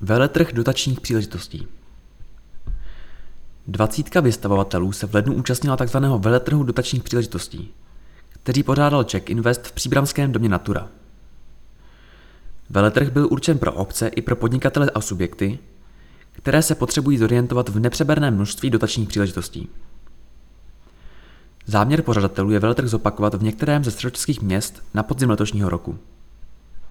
Veletrh dotačních příležitostí Dvacítka vystavovatelů se v lednu účastnila tzv. veletrhu dotačních příležitostí, který pořádal Czech Invest v Příbramském domě Natura. Veletrh byl určen pro obce i pro podnikatele a subjekty, které se potřebují zorientovat v nepřeberném množství dotačních příležitostí. Záměr pořadatelů je veletrh zopakovat v některém ze středočeských měst na podzim letošního roku.